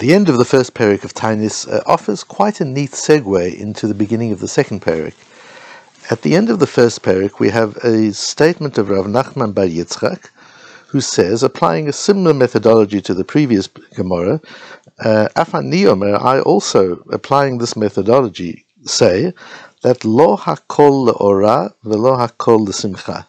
The end of the first parak of Taanis uh, offers quite a neat segue into the beginning of the second parak. At the end of the first parak, we have a statement of Rav Nachman Bar Yitzchak, who says, applying a similar methodology to the previous Gemara, uh, Afani I also, applying this methodology, say that lo hakol le'ora velo hakol le'simcha.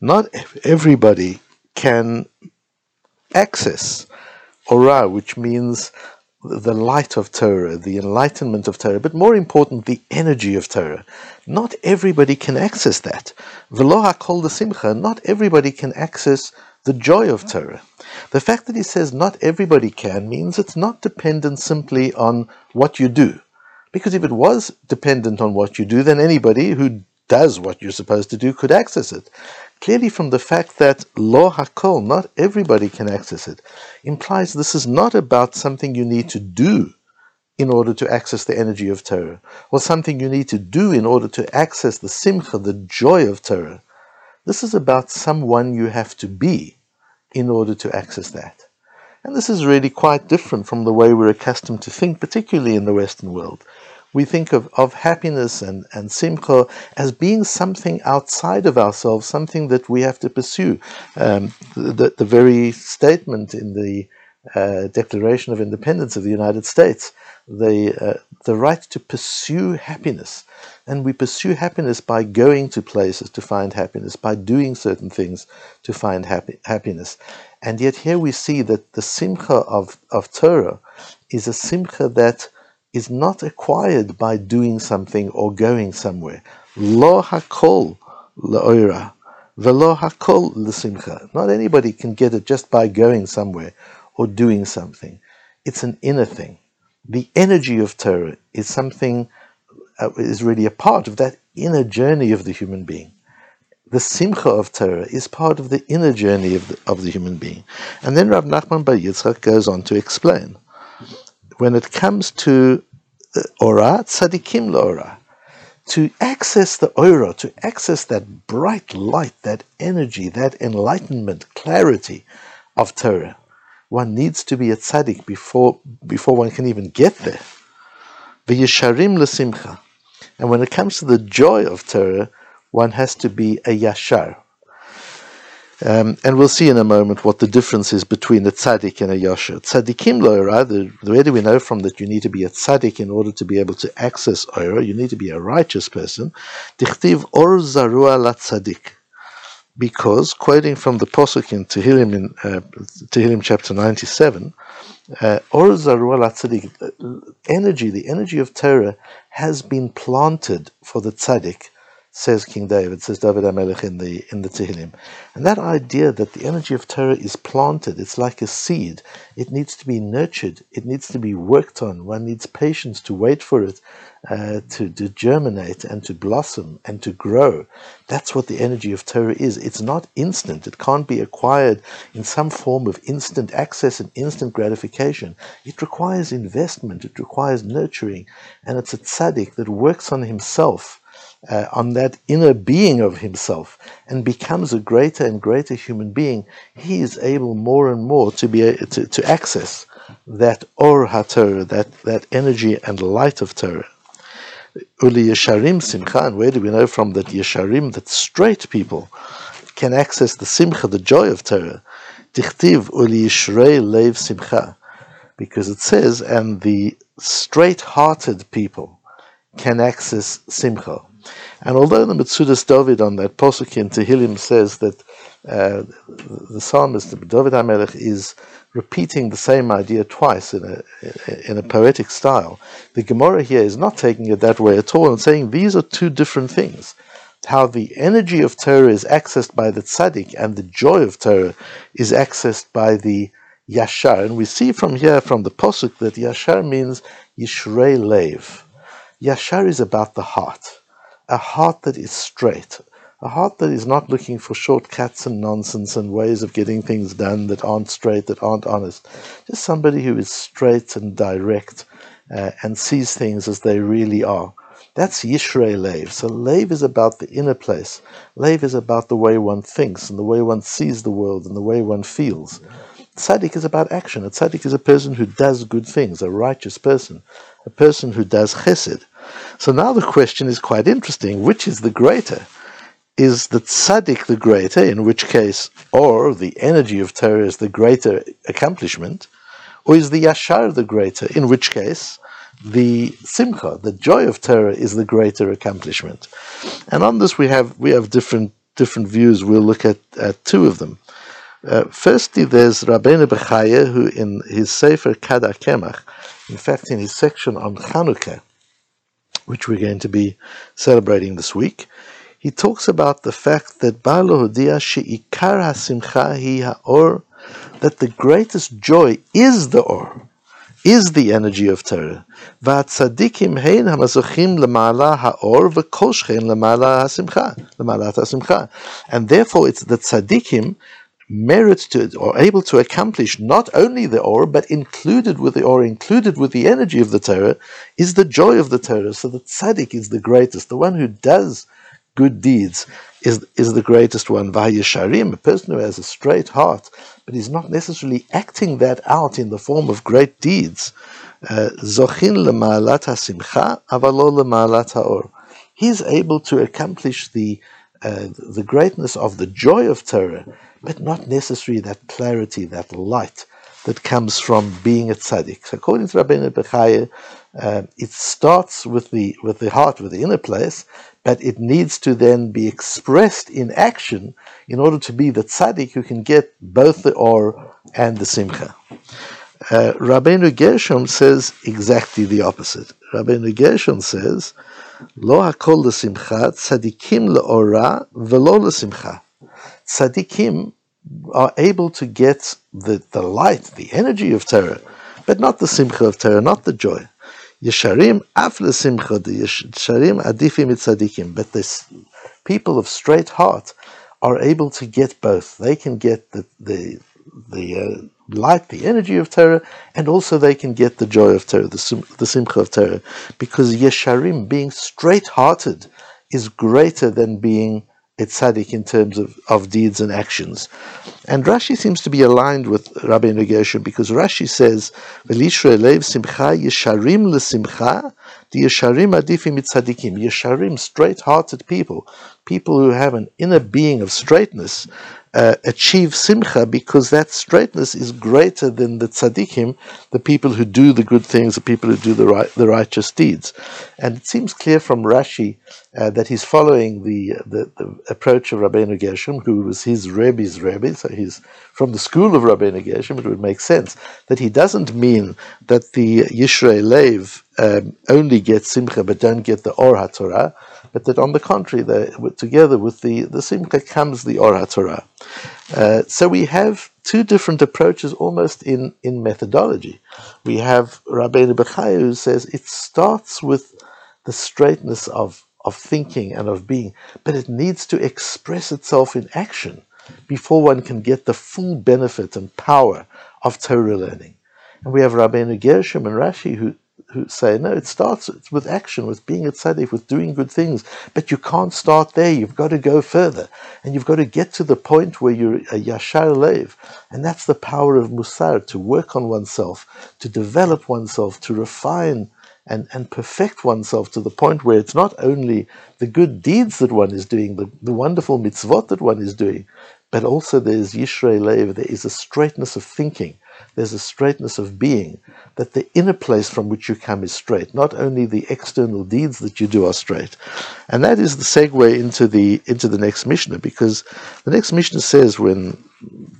Not everybody can access ora, which means the light of Torah, the enlightenment of Torah, but more important, the energy of Torah. Not everybody can access that. Velo the simcha, not everybody can access the joy of Torah. The fact that he says not everybody can means it's not dependent simply on what you do. Because if it was dependent on what you do, then anybody who does what you're supposed to do could access it. Clearly, from the fact that lo hakol, not everybody can access it, implies this is not about something you need to do in order to access the energy of Torah, or something you need to do in order to access the simcha, the joy of Torah. This is about someone you have to be in order to access that. And this is really quite different from the way we're accustomed to think, particularly in the Western world. We think of, of happiness and, and simcha as being something outside of ourselves, something that we have to pursue. Um, the, the very statement in the uh, Declaration of Independence of the United States, the, uh, the right to pursue happiness. And we pursue happiness by going to places to find happiness, by doing certain things to find happy, happiness. And yet here we see that the simcha of, of Torah is a simcha that is not acquired by doing something or going somewhere. Lo hakol la'oira, velo hakol l'simcha. Not anybody can get it just by going somewhere or doing something. It's an inner thing. The energy of Torah is something uh, is really a part of that inner journey of the human being. The simcha of Torah is part of the inner journey of the, of the human being. And then Rav Nachman Bar Yitzchak goes on to explain. When it comes to uh, Ora, tzadikim Ora, to access the Ora, to access that bright light, that energy, that enlightenment, clarity of Torah, one needs to be a tzaddik before, before one can even get there. V'yesharim l'simcha. And when it comes to the joy of Torah, one has to be a yashar. Um, and we'll see in a moment what the difference is between a tzaddik and a yashar. Tzaddikim lo'ira, the, where do we know from that you need to be a tzaddik in order to be able to access oira? You need to be a righteous person. Dichtiv or zarua la tzaddik because, quoting from the Posuk in Tehillim, in, uh, Tehillim chapter 97, uh, Or uh, energy, the energy of Torah, has been planted for the tzaddik says King David, says David HaMelech in the in the Tehillim. And that idea that the energy of Torah is planted, it's like a seed. It needs to be nurtured. It needs to be worked on. One needs patience to wait for it uh, to, to germinate and to blossom and to grow. That's what the energy of Torah is. It's not instant. It can't be acquired in some form of instant access and instant gratification. It requires investment. It requires nurturing. And it's a tzaddik that works on himself uh, on that inner being of himself and becomes a greater and greater human being, he is able more and more to be a, to, to access that or haTorah, that that energy and light of Torah. Uli Yesharim Simcha, and where do we know from that Yesharim, that straight people, can access the Simcha, the joy of Torah? Dichtiv Uli Yishrei Lev Simcha, because it says, and the straight-hearted people can access Simcha. And although the Metzudas David on that posuk in Tehillim says that uh, the psalmist David HaMelech is repeating the same idea twice in a in a poetic style, the Gemara here is not taking it that way at all and saying these are two different things. How the energy of Torah is accessed by the tzaddik and the joy of Torah is accessed by the yashar. And we see from here, from the posuk, that yashar means yishrei lev. Yashar is about the heart a heart that is straight, a heart that is not looking for shortcuts and nonsense and ways of getting things done that aren't straight, that aren't honest. Just somebody who is straight and direct uh, and sees things as they really are. That's Yishrei Lev. So Lev is about the inner place. Lev is about the way one thinks and the way one sees the world and the way one feels. tzaddik is about action. A tzaddik is a person who does good things, a righteous person, a person who does chesed. So now the question is quite interesting. Which is the greater? Is the tzaddik the greater, in which case, or the energy of Torah is the greater accomplishment, or is the yashar the greater, in which case, the simcha, the joy of Torah, is the greater accomplishment. And on this we have we have different different views. We'll look at, at two of them. Uh, firstly, there's Rabbeinu Bechaya, who in his Sefer Kad HaKemach, in fact, in his section on Chanukah, which we're going to be celebrating this week, he talks about the fact that Baal she'ikar hasimcha hi ha'or, that the greatest joy is the or, is the energy of Torah. V'atzadikim hein hamazochim lemala ha'or v'kol shchen lemala hasimcha, lemala hasimcha. And therefore it's the tzadikim merit to or able to accomplish not only the or but included with the or included with the energy of the Torah is the joy of the Torah. So the tzaddik is the greatest, the one who does good deeds is, is the greatest one. Vayisharim, a person who has a straight heart, but is not necessarily acting that out in the form of great deeds. Uh, Zochin lema'alat hasimcha, avalo lema'alat haor. He's able to accomplish the uh, the greatness of the joy of Torah, but not necessarily that clarity, that light that comes from being a tzaddik. So according to Rabbeinu Bechaya, uh, it starts with the with the heart, with the inner place, but it needs to then be expressed in action in order to be the tzaddik who can get both the or and the simcha. Uh, Rabbeinu Gershom says exactly the opposite. Rabbeinu Gershom says, Lo hakol simcha tzaddikim le'ora velo le'simcha. Tzaddikim are able to get the, the light, the energy of Torah, but not the simcha of Torah, not the joy. Yesharim af simcha, the Yesharim adifim tzadikim. But this people of straight heart are able to get both. They can get the the the uh, light, the energy of Torah, and also they can get the joy of Torah, the, the simcha of Torah, because Yesharim, being straight-hearted, is greater than being a tzaddik in terms of, of deeds and actions. And Rashi seems to be aligned with Rabbi Gershom because Rashi says, "Velishra elev simcha yesharim lesimcha, the yesharim adifim tzaddikim." Yesharim, straight-hearted people, people who have an inner being of straightness, uh, achieve simcha because that straightness is greater than the tzaddikim, the people who do the good things, the people who do the right, the righteous deeds. And it seems clear from Rashi uh, that he's following the, the, the approach of Rabbeinu Gershom, who was his Rebbe's Rebbe, so he's from the school of Rabbeinu Gershom. It would make sense that he doesn't mean that the Yishrei Lev um, only get simcha but don't get the Or HaTorah but that on the contrary, together with the, the Simcha comes the Or HaTorah. Uh, so we have two different approaches almost in, in methodology. We have Rabbeinu Bechaya who says it starts with the straightness of, of thinking and of being, but it needs to express itself in action before one can get the full benefit and power of Torah learning. And we have Rabbeinu Gershom and Rashi who who say, no, it starts with action, with being a tzaddik, with doing good things. But you can't start there. You've got to go further. And you've got to get to the point where you're a yashar lev. And that's the power of musar, to work on oneself, to develop oneself, to refine and, and perfect oneself to the point where it's not only the good deeds that one is doing, the, the wonderful mitzvot that one is doing, but also there's Yishrei Lev, there is a straightness of thinking, there's a straightness of being, that the inner place from which you come is straight, not only the external deeds that you do are straight. And that is the segue into the into the next Mishnah, because the next Mishnah says when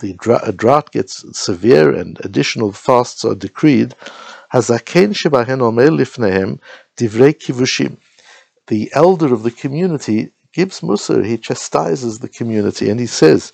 the drought gets severe and additional fasts are decreed, Hazaken divrei kivushim. The elder of the community gives Musar, he chastises the community, and he says,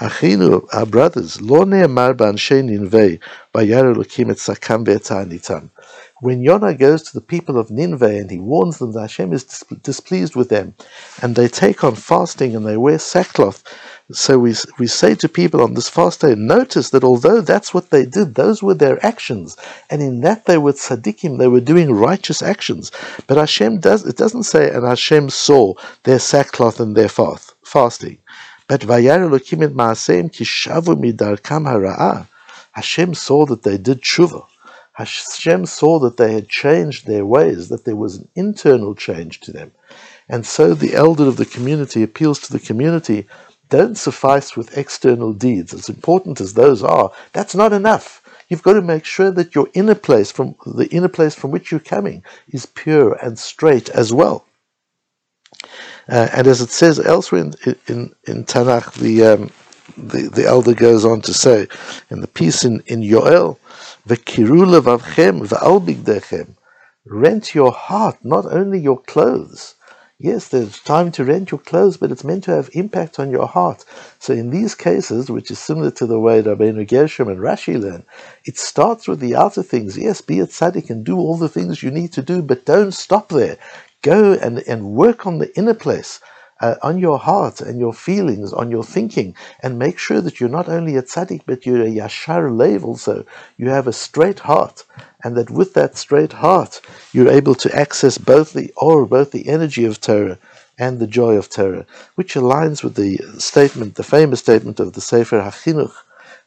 Achinu, our brothers, lo ne'emar Ninveh, vayar Elokim et sakam ve'etanitam. When Yonah goes to the people of Nineveh and he warns them that Hashem is displeased with them, and they take on fasting and they wear sackcloth, so we, we say to people on this fast day, notice that although that's what they did, those were their actions, and in that they were tzaddikim, they were doing righteous actions. But Hashem does, it doesn't say, and Hashem saw their sackcloth and their fast, fasting. But vayar Elokim et ma'aseim kishavu midarkam hara'ah. Hashem saw that they did tshuva. Hashem saw that they had changed their ways, that there was an internal change to them. And so the elder of the community appeals to the community don't suffice with external deeds, as important as those are. That's not enough. You've got to make sure that your inner place, from the inner place from which you're coming, is pure and straight as well. Uh, and as it says elsewhere in, in, in Tanakh, the, um, the, the elder goes on to say, in the piece in, in Yoel, V'kiru levavchem v'al Rent your heart, not only your clothes. Yes, there's time to rent your clothes, but it's meant to have impact on your heart. So in these cases, which is similar to the way Rabbeinu Gershom and Rashi learn, it starts with the outer things. Yes, be a tzaddik and do all the things you need to do, but don't stop there. Go and, and work on the inner place uh, on your heart and your feelings, on your thinking, and make sure that you're not only a tzaddik, but you're a yashar lev also. You have a straight heart, and that with that straight heart, you're able to access both the or both the energy of Torah and the joy of Torah, which aligns with the statement, the famous statement of the Sefer HaChinuch,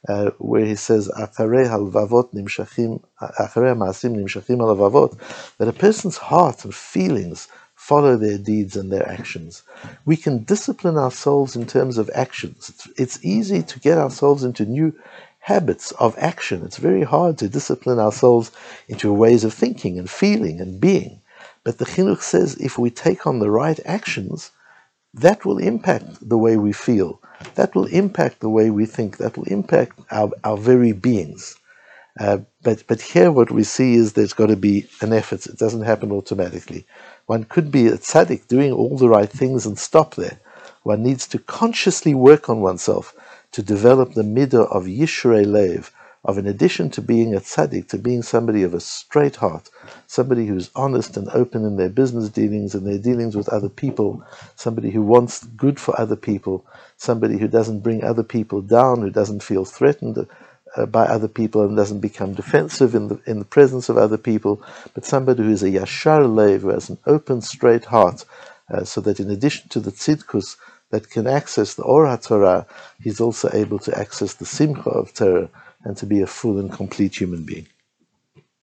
uh, where he says, nimshachim, nimshachim that a person's heart and feelings follow their deeds and their actions. We can discipline ourselves in terms of actions. It's, it's, easy to get ourselves into new habits of action. It's very hard to discipline ourselves into ways of thinking and feeling and being. But the Chinuch says if we take on the right actions, that will impact the way we feel. That will impact the way we think. That will impact our, our very beings. Uh, but but here what we see is there's got to be an effort. It doesn't happen automatically. One could be a tzaddik doing all the right things and stop there. One needs to consciously work on oneself to develop the midah of yishrei lev, of in addition to being a tzaddik, to being somebody of a straight heart, somebody who's honest and open in their business dealings and their dealings with other people, somebody who wants good for other people, somebody who doesn't bring other people down, who doesn't feel threatened uh, by other people and doesn't become defensive in the in the presence of other people, but somebody who is a yashar lev, who has an open, straight heart, uh, so that in addition to the tzidkus that can access the Or Torah, he's also able to access the simcha of Torah and to be a full and complete human being.